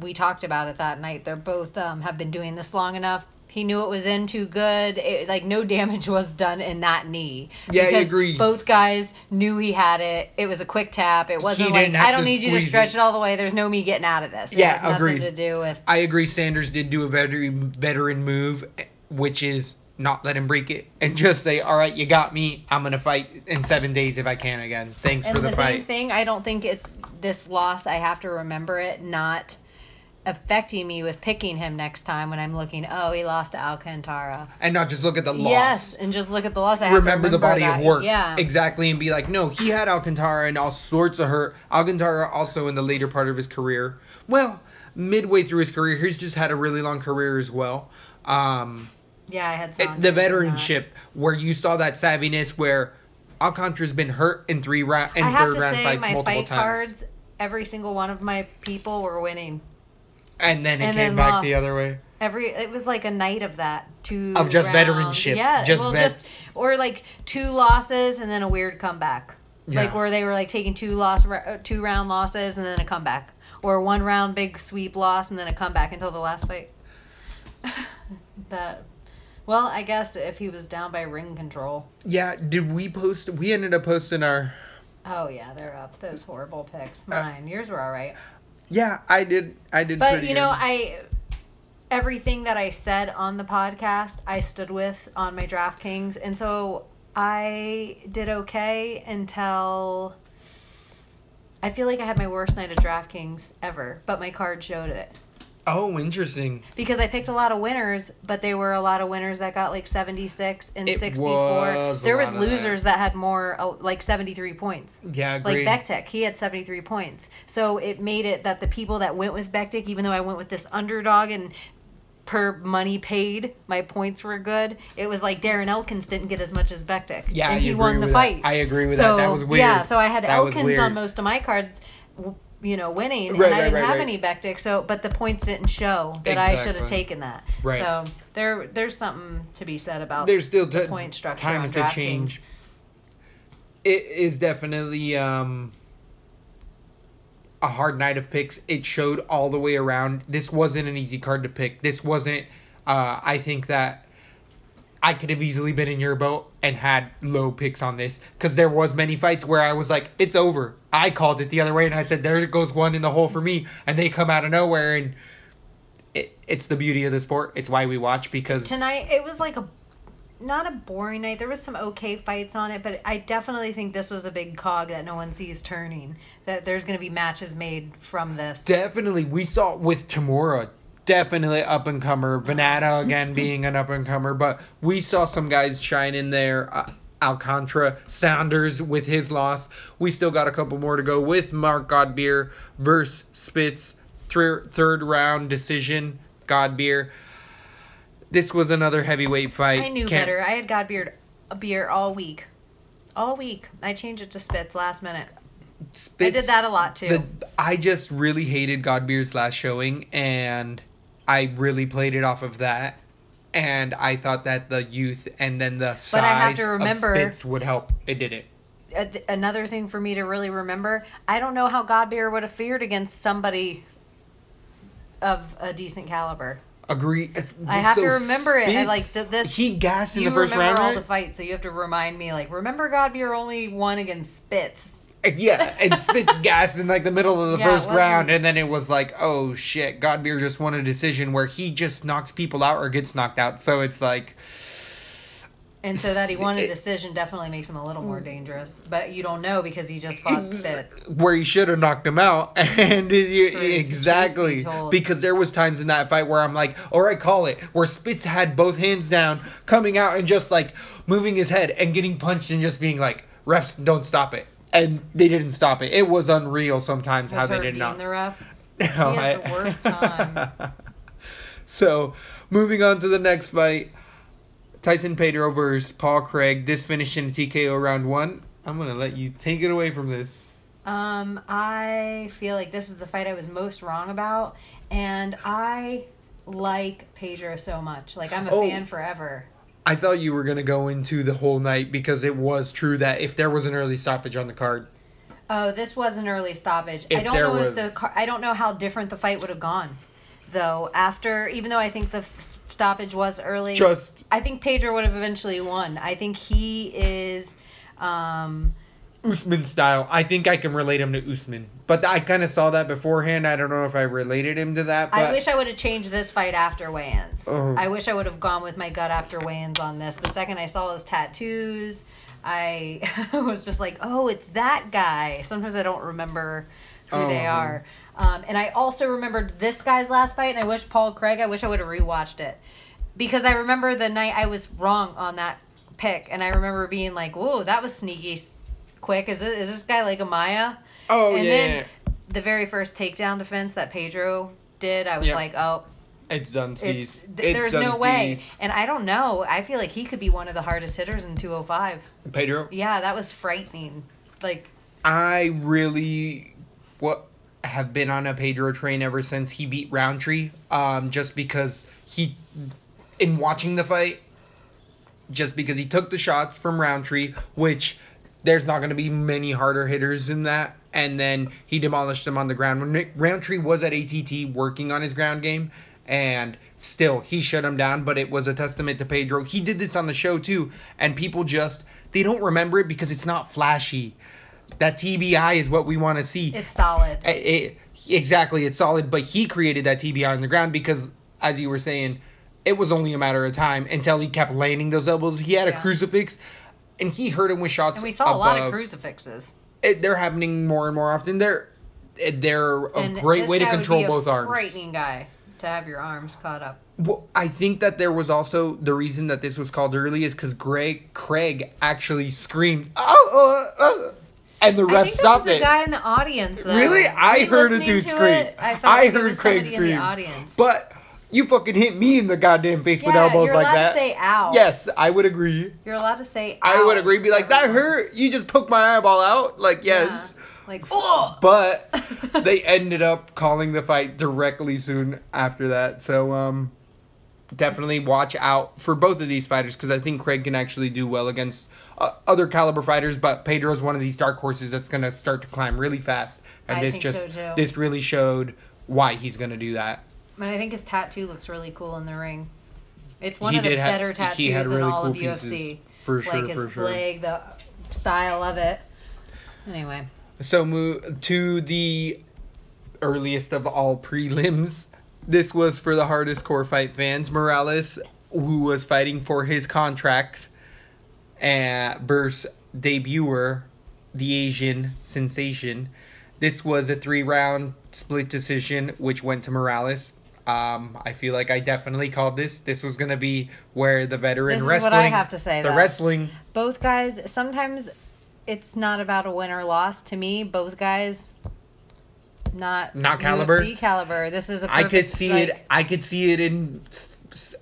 We talked about it that night. They're both um, have been doing this long enough. He knew it was in too good. It, like no damage was done in that knee. Yeah, I agree. Both guys knew he had it. It was a quick tap. It wasn't like didn't have I don't to need you to squeeze stretch it. it. all the way. There's no me getting out of this. It Yeah, has nothing agreed. to do with. I agree. Sanders did do a veteran veteran move, which is not let him break it and just say, "All right, you got me. I'm gonna fight in seven days if I can again. Thanks And for the, the, same fight." thing, I don't think it. This loss, I have to remember it not affecting me with picking him next time when I'm looking. Oh, he lost to Alcantara. and not just look at the loss. Yes, and just look at the loss. I have remember, the body that. of work Yeah, exactly and be like no he had alcantara and all sorts of hurt alcantara also in the later part of his career well midway through his career he's just had a really long career as well um yeah. I had the veteranship where you saw that savviness where alcantara's been hurt in three round in I have third to round say, fights my multiple fight times cards. Every single one of my people were winning. And then it and came then back the other way Every it was like a night of that two Of just round- veteranship, Yeah, just well, vets. just or like two losses and then a weird comeback. yeah. Like where they were like taking two loss uh, two round losses and then a comeback, or one round big sweep loss and then a comeback until the last fight. that, well, I guess if he was down by ring control. yeah did we post we ended up posting our Oh yeah, they're up. Those horrible Uh, picks. Mine, yours were all right. Yeah i did i did But you know, good. I everything that I said on the podcast, I stood with on my DraftKings, and so I did okay until I feel like I had my worst night of DraftKings ever, but my card showed it oh interesting because I picked a lot of winners, but they were a lot of winners that got like seventy six and It sixty was four. a There was of that. losers that. had more, uh, like seventy three points. yeah Like. Bektic, he had 73 points. So it made it that the people that went with Bektic, even though I went with this underdog and per money paid, my points were good. It was like Darren Elkins didn't get as much as Bektic. Yeah, and I he won the that. fight. I agree with so, that. That was weird. Yeah, so I had That Elkins on most of my cards. You know, winning, Right, and I right, didn't right, have any Bektic, so but the points didn't show that I should have taken that. Right. So there, there's something to be said about there's still the t- point structure time to change. It is definitely um, a hard night of picks. It showed all the way around. This wasn't an easy card to pick. This wasn't. Uh, I think that I could have easily been in your boat and had low picks on this because there was many fights where I was like, "It's over." I called it the other way and I said, "There goes one in the hole for me," and they come out of nowhere and. It, it's the beauty of the sport. It's why we watch because tonight it was like a not a boring night there was some okay fights on it but i definitely think this was a big cog that no one sees turning that there's going to be matches made from this Definitely, we saw with Teymur. Definitely up and comer. Vannata again being an up and comer, but we saw some guys shine in there. Uh, Alcantara, Sanders with his loss. We still got a couple more to go with Mark Godbeer versus Spitz. Thir- third round decision. Godbeer. This was another heavyweight fight. i knew Can't- better i had godbeard a uh, beer all week all week i changed it to spitz last minute Spitz, I did that a lot, too. The, I just really hated Godbeer's last showing, and I really played it off of that. And I thought that the youth and then the size But I have to remember- of Spitz would help. It didn't. Uh, th- another thing for me to really remember i don't know how godbeer would have feared against somebody of a decent caliber Agree. I have So to remember it. I, like th- this. He gassed in the first remember round. all right? the fights, so you have to remind me. Like, remember Godbeer only won against Spitz. Yeah, and Spitz gas in like the middle of the Yeah, first round, and then it was like, oh shit, Godbeer just won a decision where he just knocks people out or gets knocked out. So it's like, And so that he won a decision definitely makes him a little more dangerous. But you don't know because he just fought Ex- Spitz. where he should have knocked him out and you, exactly because there was times in that fight where i'm like all right call it where spitz had both hands down coming out and just like moving his head and getting punched and just being like refs don't stop it and they didn't stop it it was unreal sometimes how they did not. the ref? He has the worst time. So, moving on to the next fight Tyson Pedro versus Paul Craig. This finished in a TKO round one. I'm going to let you take it away from this. Um, I feel like this is the fight I was most wrong about, and I like Pedro so much. Like I'm a Oh. fan forever. I thought you were going to go into the whole night because it was true that if there was an early stoppage on the card, Oh, this was an early stoppage. I don't know if the car- I don't know how different the fight would have gone, though. After even though I think the f- stoppage was early, just I think Pedro would have eventually won. I think he is. Um, Usman style. I think I can relate him to Usman. But I kind of saw that beforehand. I don't know if I related him to that. But I wish I would have changed this fight after weigh-ins. Oh. I wish I would have gone with my gut after weigh-ins on this. The second I saw his tattoos, I was just like, "Oh, it's that guy." Sometimes I don't remember who they Oh. are. Um, and I also remembered this guy's last fight, and I wish Paul Craig. I wish I would have rewatched it because I remember the night I was wrong on that pick, and I remember being like, "Whoa, that was sneaky, quick." Is it, is this guy like a Maia? Oh, and yeah. then the very first takedown defense that Pedro did, I was Yeah. like, oh, it's done. it's th- It's there's no way. And I don't know. I feel like he could be one of the hardest hitters in 205. Pedro. Yeah, that was frightening. Like, I really what have been on a Pedro train ever since he beat Rountree. Um, just because he, in watching the fight, just because he took the shots from Rountree, which there's not going to be many harder hitters than that, and then he demolished them on the ground. When Nick Rountree was at ATT working on his ground game, and still he shut him down, but it was a testament to Pedro. He did this on the show too, and people just they don't remember it because it's not flashy. That TBI is what we want to see. it's solid. It- it- exactly, it's solid. But he created that TBI on the ground because, as you were saying, it was only a matter of time until he kept landing those elbows. He had a crucifix, and he hurt him with shots. And we saw a lot of crucifixes. It, they're happening more and more often. They're they're a And great way to control both arms. Frightening guy to have your arms caught up. Well, I think that there was also the reason that this was called early is because Greg Craig actually screamed, "Oh!" uh, uh," and the ref think there was stopped a it. guy in the audience. Though. Really? I heard a dude scream. it? I, I heard Craig scream. In the audience. But you fucking hit me in the goddamn face with Yeah, elbows you're like allowed that. to say ow. Yes, I would agree. You're allowed to say. I would agree. Be like, that hurt. You just poked my eyeball out. Like, Yeah. yes. Like, oh. But they ended up calling the fight directly soon after that. So, um, definitely watch out for both of these fighters because I think Craig can actually do well against uh, other caliber fighters. But Pedro's one of these dark horses that's going to start to climb really fast, and I this just so, this really showed why he's going to do that. And I think his tattoo looks really cool in the ring. It's one He of the better tattoos had in all cool of UFC. For sure, like his for sure. leg, the style of it. Anyway, So move to the earliest of all prelims. This was for the hardest core fight fans. Morales, who was fighting for his contract, uh, versus debuter, the Asian sensation. This was a three round split decision, which went to Morales. Um, I feel like I definitely called this. This was gonna be where the veteran wrestling. This is what. I have to say, The though. wrestling. both guys. Sometimes it's not about a win or loss. To me, both guys. Not Not caliber? UFC caliber. This is a I could see like, it. I could see it in.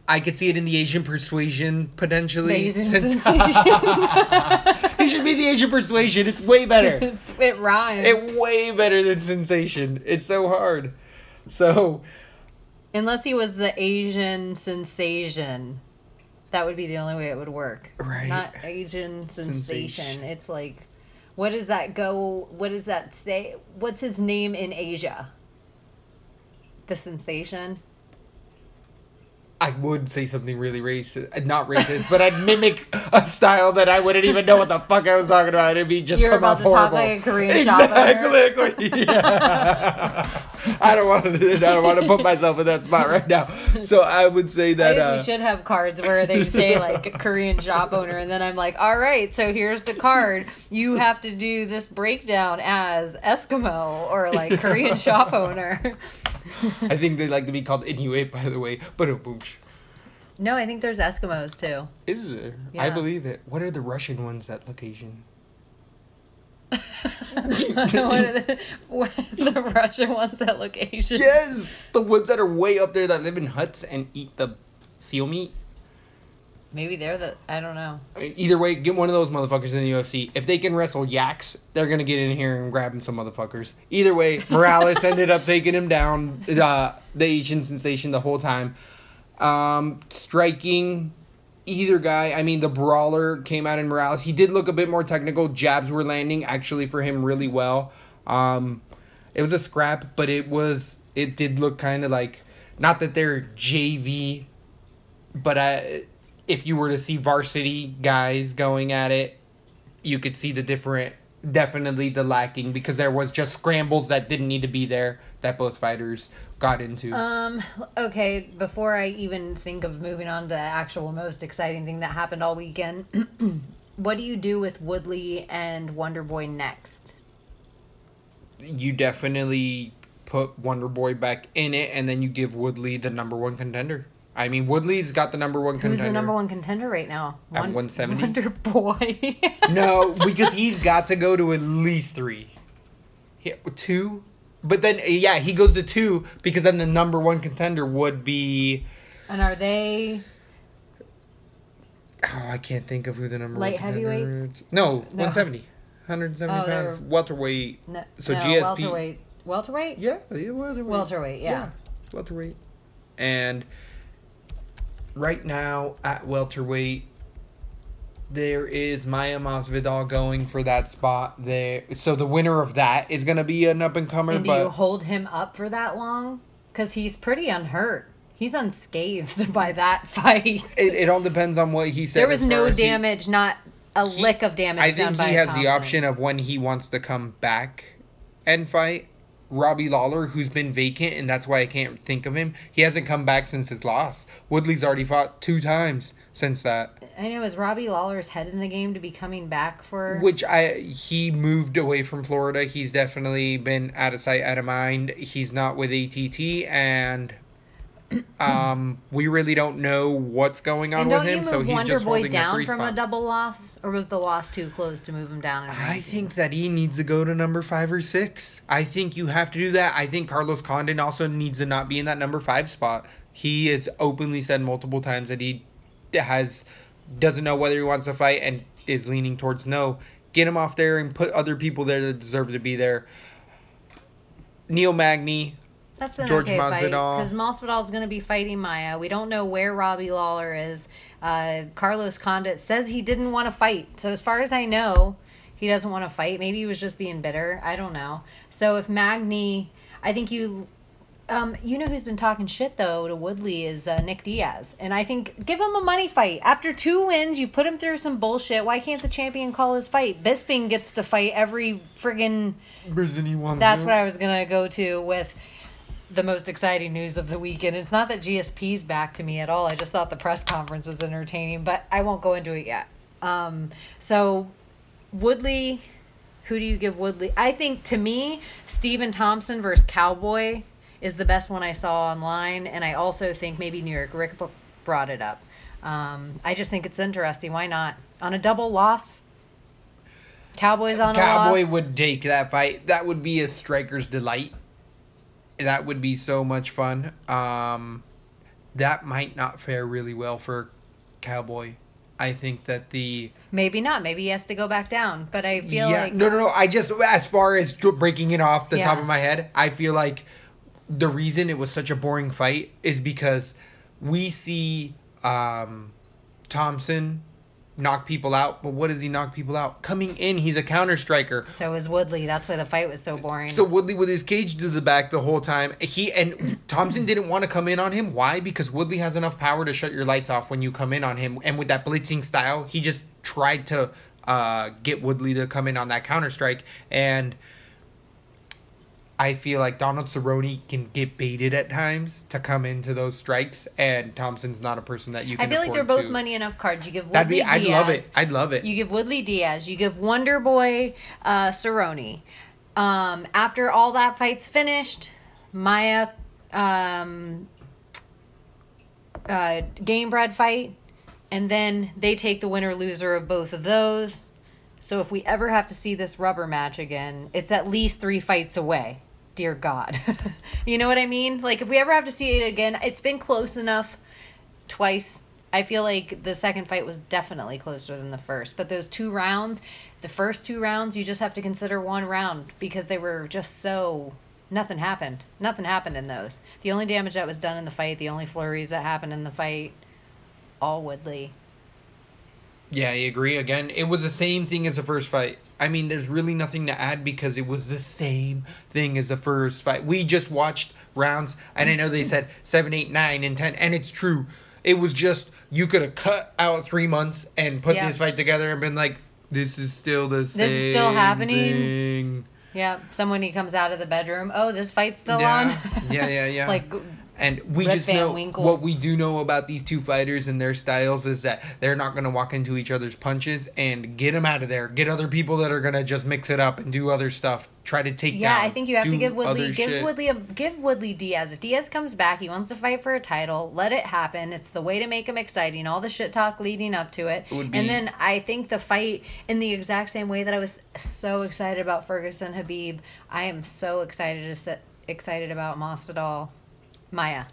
I could see it in the Asian persuasion potentially. Asian since- he should be the Asian persuasion. It's way better. It's- it rhymes. it way better than sensation. It's so hard. So Unless he was the Asian sensation, that would be the only way it would work. Right. Not Asian sensation. Sensation. It's like, what does that go? What does that say? What's his name in Asia? The sensation. I would say something really racist, uh, not racist, but I'd mimic a style that I wouldn't even know what the fuck I was talking about. It'd be just You're come about off to talk horrible. like a Korean shop owner. Exactly. Yeah. I don't want to. I don't want to put myself in that spot right now. So I would say that. Uh, we should have cards where they say like Korean shop owner, and then I'm like, all right, so here's the card. You have to do this breakdown as Eskimo or like Korean shop owner. I think they like to be called Inuit, by the way. But. No, I think there's Eskimos too. Is there? I believe it. What are the Russian ones that look Asian? what are the, the Russian ones that look Asian. Yes, the ones that are way up there that live in huts and eat the seal meat. Maybe they're the. I don't know. Either way, get one of those motherfuckers in the UFC. If they can wrestle yaks, they're gonna get in here and grab some motherfuckers. Either way, Morales ended up taking him down. Uh, the Asian sensation the whole time. Um, striking either guy. I mean, the brawler came out in Morales. He did look a bit more technical. Jabs were landing actually for him really well. Um, it was a scrap, but it was it did look kind of like not that they're JV, but I, if you were to see varsity guys going at it, you could see the different definitely the lacking because there was just scrambles that didn't need to be there that both fighters got into. Um. Okay. Before I even think of moving on to the actual most exciting thing that happened all weekend, what do you do with Woodley and Wonder Boy next? you definitely put Wonder Boy back in it, and then you give Woodley the number one contender. I mean, Woodley's got the number one Who's contender. the number one contender right now? At 170? Wonder Boy. No, because he's got to go to at least three. Yeah, two? But then, yeah, he goes to two because then the number one contender would be. and are they? Oh, I can't think of who the number Light one contender heavyweights? is. No, 170. 170 Oh, pounds. Welterweight. No, So no, GSP. welterweight. Welterweight. Yeah, yeah, welterweight. Welterweight. Yeah. welterweight. And right now at welterweight, there is Maia Masvidal going for that spot there. So the winner of that is going to be an up and comer. And do you But hold him up for that long? Because he's pretty unhurt. He's unscathed by that fight. it, it all depends on what he said. there was no as he- damage, not a lick of damage I think he has Thompson. the option of when he wants to come back and fight. Robbie Lawler, who's been vacant, and that's why I can't think of him. He hasn't come back since his loss. Woodley's already fought two times since that. I know. Is Robbie Lawler's head in the game to be coming back for? Which I he moved away from Florida. He's definitely been out of sight, out of mind. He's not with ATT, and um, we really don't know what's going on with him. So he's Wonder just Boy holding down three from a double loss, or was the loss too close to move him down? I think that he needs to go to number five or six. I think you have to do that. I think Carlos Condit also needs to not be in that number five spot. He has openly said multiple times that he has doesn't know whether he wants to fight and is leaning towards no. Get him off there and put other people there that deserve to be there. Neil Magny, That's an George okay fight Masvidal. because Masvidal's going to be fighting Maya. We don't know where Robbie Lawler is. Uh, Carlos Condit says he didn't want to fight. So as far as I know, he doesn't want to fight. Maybe he was just being bitter. I don't know. So if Magny, I think you. Um, you know who's been talking shit though to Woodley is uh, Nick Diaz, and I think give him a money fight. After two wins, you've put him through some bullshit. Why can't the champion call his fight? Bisping gets to fight every friggin' that's what I was gonna go to with the most exciting news of the weekend. It's not that GSP's back to me at all. I just thought the press conference was entertaining, but I won't go into it yet. Um, so Woodley, who do you give Woodley? I think to me, Stephen Thompson versus Cowboy is the best one I saw online, and I also think maybe New York. Rick brought it up. Um, I just think it's interesting. Why not on a double loss? Cowboys on a Cowboy would take that fight. That would be a striker's delight. That would be so much fun. Um, that might not fare really well for Cowboy. I think that the Maybe not. Maybe he has to go back down. But I feel yeah like no no no. I just as far as breaking it off the top of my head, I feel like the reason it was such a boring fight is because we see um, Thompson knock people out, but what does he knock people out? Coming in, he's a counter striker. so is Woodley. That's why the fight was so boring. So Woodley with his cage to the back the whole time. He and Thompson didn't want to come in on him. Why? Because Woodley has enough power to shut your lights off when you come in on him. And with that blitzing style, he just tried to uh, get Woodley to come in on that counter strike. And I feel like Donald Cerrone can get baited at times to come into those strikes, and Thompson's not a person that you can I feel like they're both to- money enough cards. You give Woodley That'd be. I'd Diaz. love it. I'd love it. You give Woodley Diaz. You give Wonder Boy uh, Cerrone. Um, after all that fight's finished, Maia um, uh, game Gamebred fight, and then they take the winner loser of both of those. So if we ever have to see this rubber match again, it's at least three fights away. Dear God. you know what I mean? Like, if we ever have to see it again, it's been close enough twice. I feel like the second fight was definitely closer than the first. But those two rounds, the first two rounds, you just have to consider one round because they were just so. Nothing happened. Nothing happened in those. The only damage that was done in the fight, the only flurries that happened in the fight, all Woodley. Yeah, I agree. Again, it was the same thing as the first fight. I mean, there's really nothing to add because it was the same thing as the first fight. We just watched rounds, and I know they said seven, eight, nine, and ten, and it's true. It was just you could have cut out three months and put Yeah. this fight together and been like, "This is still the same." This is still happening? thing." Yeah, someone he comes out of the bedroom, oh, this fight's still yeah. on. yeah, yeah, yeah. like, And we Red just Van know Winkle. what we do know about these two fighters and their styles is that they're not going to walk into each other's punches and get them out of there. Get other people that are going to just mix it up and do other stuff. Try to take yeah, down. I think you have to give Woodley, give shit. Woodley, a, give Woodley Diaz. If Diaz comes back, he wants to fight for a title. Let it happen. It's the way to make him exciting. All the shit talk leading up to it, Would be- and then I think the fight in the exact same way that I was so excited about Ferguson Khabib. I am so excited to sit, excited about Masvidal, Maia.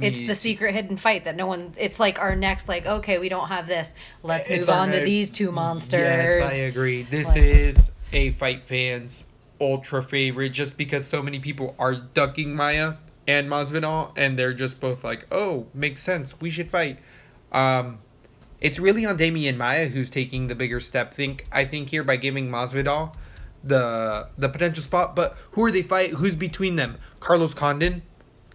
It's the secret hidden fight that no one. It's like our next, like okay, we don't have this. Let's move our on to these two monsters. Yes, I agree. This Like- is a fight fans ultra favorite just because so many people are ducking Maia and Masvidal and they're just both like, "Oh, makes sense. We should fight." Um it's really on Demian Maia who's taking the bigger step. Think I think here by giving Masvidal the the potential spot, but who are they fight? Who's between them? Carlos Condit,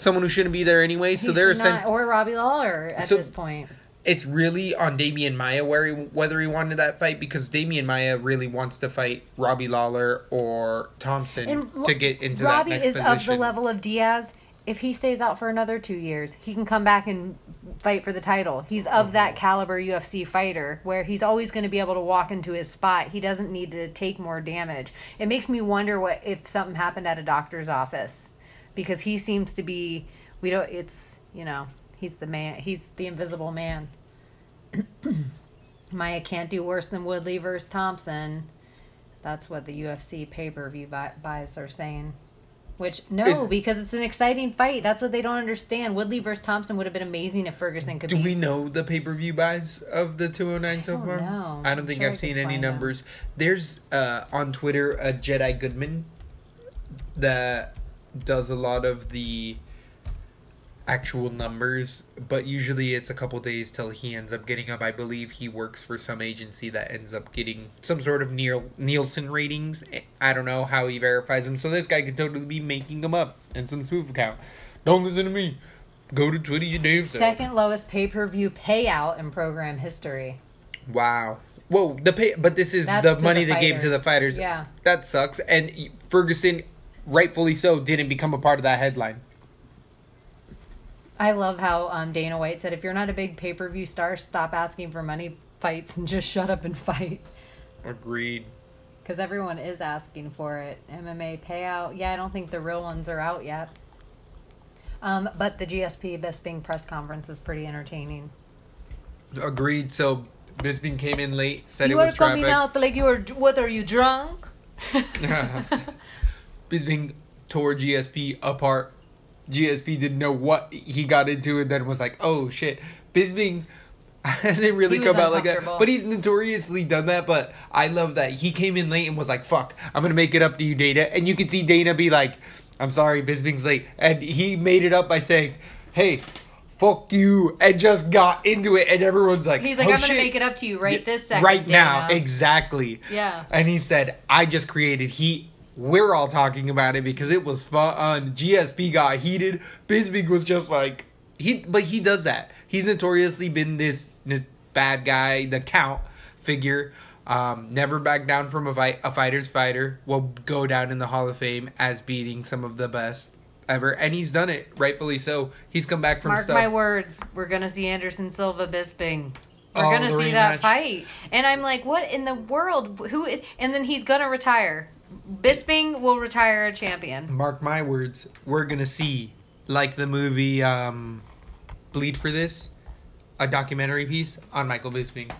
someone who shouldn't be there anyway. He so they're not, or Robbie Lawler at So- this point. it's really on Demian Maia where he, whether he wanted that fight because Demian Maia really wants to fight Robbie Lawler or Thompson And to get into Robbie that next is position. of the level of Diaz. If he stays out for another two years, he can come back and fight for the title. He's of Mm-hmm. that caliber UFC fighter where he's always going to be able to walk into his spot. He doesn't need to take more damage. It makes me wonder what if something happened at a doctor's office because he seems to be we don't it's you know he's the man he's the invisible man. Maia can't do worse than Woodley versus Thompson. That's what the UFC pay per view buys are saying. Which no, Is- because it's an exciting fight. That's what they don't understand. Woodley versus Thompson would have been amazing if Ferguson could Do beat. we know the pay per view buys of the 209 so far? know. I don't I'm think sure I've seen any numbers. There's uh, on Twitter a Jed I. Goodman that does a lot of the actual numbers, but usually it's a couple days till he ends up getting up. I believe he works for some agency that ends up getting some sort of Neil Nielsen ratings. I don't know how he verifies them, so this guy could totally be making them up in some spoof account. Don't listen to me. Go to Twitter, you damn self. Second lowest pay per view payout in program history. Wow. Whoa, the pay, but this is That's the money the they gave to the fighters. fighters. Yeah. That sucks. And Ferguson, rightfully so, didn't become a part of that headline. I love how um, Dana White said, if you're not a big pay per view star, stop asking for money fights and just shut up and fight. Agreed. Because everyone is asking for it. MMA payout. Yeah, I don't think the real ones are out yet. Um, but the GSP Bisping press conference is pretty entertaining. Agreed. So Bisping came in late, said you it was are coming out like you were. What are you drunk? Bisping tore GSP apart. GSP didn't know what he got into and then was like, oh shit. Bisping hasn't really come out like that. But he's notoriously done that. But I love that he came in late and was like, fuck, I'm going to make it up to you, Dana. And you could see Dana be like, I'm sorry, Bisping's late. And he made it up by saying, hey, fuck you. And just got into it. And everyone's like, He's like, "Oh, I'm gonna make it up to you right this second. Right now, exactly. Yeah. And he said, I just created heat. We're all talking about it because it was fun. GSP got heated. Bisbee was just like he, but he does that. He's notoriously been this bad guy, the count figure. Um, never back down from a fight. A fighter's fighter will go down in the Hall of Fame as beating some of the best ever, and he's done it rightfully so. He's come back from Mark stuff. my words, we're gonna see Anderson Silva Bisping. We're Oh, gonna see that fight, and I'm like, what in the world? Who is? And then he's gonna retire. Bisping will retire a champion. mark my words, we're gonna see like the movie um, Bleed for This, a documentary piece on Michael Bisping.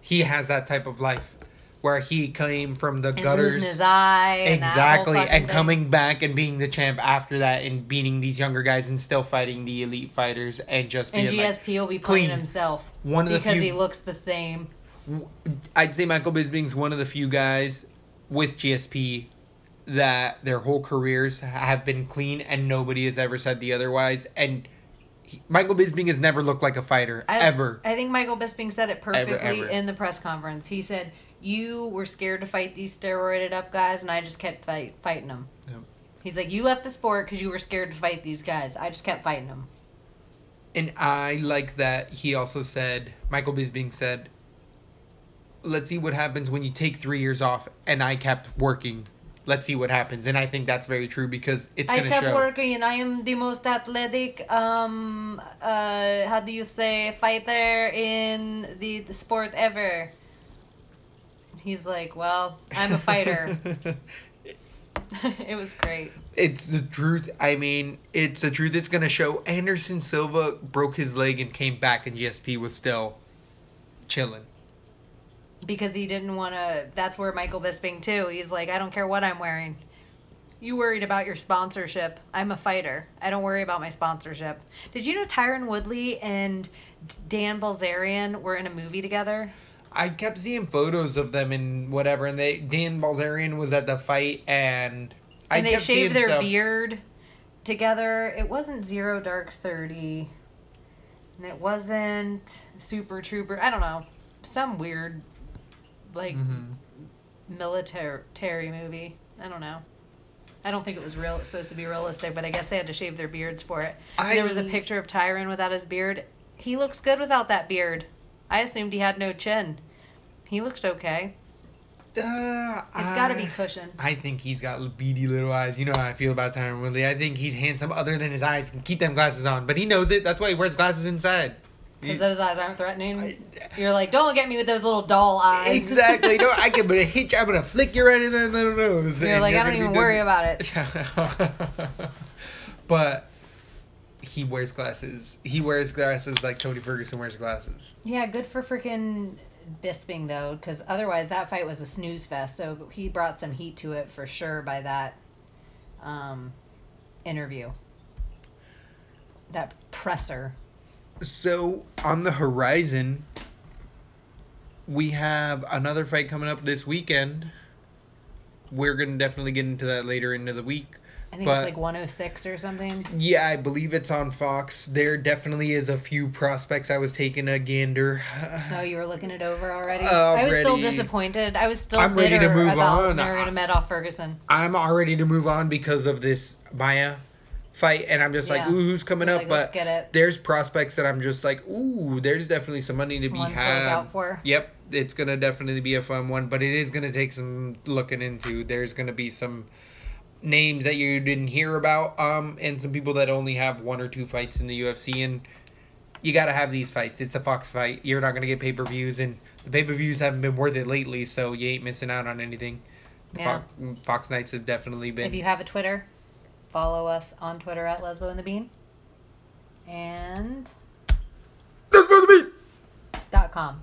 He has that type of life. where he came from the And gutters. losing his eye. And Exactly, fucking and coming back and being the champ after that, and beating these younger guys, and still fighting the elite fighters, and just being And like, GSP will be playing clean. himself One of the because he looks the same. I'd say Michael Bisping's one of the few guys with GSP that their whole careers have been clean, and nobody has ever said the otherwise. And he, Michael Bisping has never looked like a fighter I, ever. I think Michael Bisping said it perfectly ever. in the press conference. He said, "You were scared to fight these steroided up guys, and I just kept fight, fighting them." Yep. He's like, "You left the sport because you were scared to fight these guys. I just kept fighting them." And I like that he also said, Michael Bisping said, let's see what happens when you take three years off. And I kept working. Let's see what happens. And I think that's very true because it's I going to kept show. working, and I am the most athletic. Um, uh, how do you say fighter in the, the sport ever? He's like, "Well, I'm a fighter." it was great. it's the truth. I mean, it's the truth. It's going to show. Anderson Silva broke his leg and came back, and GSP was still chilling. Because he didn't want to. That's where Michael Bisping too. He's like, I don't care what I'm wearing. You worried about your sponsorship. I'm a fighter. I don't worry about my sponsorship. Did you know Tyron Woodley and Dan Bilzerian were in a movie together? I kept seeing photos of them and whatever, and they Dan Bilzerian was at the fight, and I And they kept seeing shaved their stuff- beard together. It wasn't Zero Dark Thirty, and it wasn't Super Trooper. I don't know, some weird, like Mm-hmm. military movie. I don't know. I don't think it was real. It was supposed to be realistic, but I guess they had to shave their beards for it. I- there was a picture of Tyron without his beard. He looks good without that beard. I assumed he had no chin. He looks okay. Uh, It's got to be cushion. I think he's got beady little eyes. You know how I feel about Tyron Woodley. I think he's handsome other than his eyes. Keep them glasses on, but he knows it. That's why he wears glasses inside. Because those eyes aren't threatening. You're like, don't look at me with those little doll eyes. Exactly. no, I can, but hit you. I'm gonna flick you right in the little nose. You're like, I don't even worry about it. but he wears glasses. He wears glasses like Tony Ferguson wears glasses. Yeah, good for freaking Bisping though, because otherwise that fight was a snooze fest. So he brought some heat to it for sure by that um, interview. That presser. So on the horizon, we have another fight coming up this weekend. We're gonna definitely get into that later into the week. I think But- it's like 106 or something. Yeah, I believe it's on Fox. There definitely is a few prospects I was taking a gander. Oh, you were looking it over already. I was still disappointed. I was still I'm ready to move about on. Nurmagomedov Ferguson. I'm all ready to move on because of this Maia fight, and I'm just like, ooh, who's coming You're up? like, but let's get it. there's prospects that I'm just like, ooh, there's definitely some money to be Ones had. for. Yep, it's gonna definitely be a fun one, but it is gonna take some looking into. There's gonna be some names that you didn't hear about, um, and some people that only have one or two fights in the UFC, and you gotta have these fights. It's a Fox fight. You're not gonna get pay per views, and the pay per views haven't been worth it lately, so you ain't missing out on anything. The Yeah. Fox, Fox nights have definitely been. If you have a Twitter, follow us on Twitter at Lesbo and the Bean. And That's supposed to be. dot com.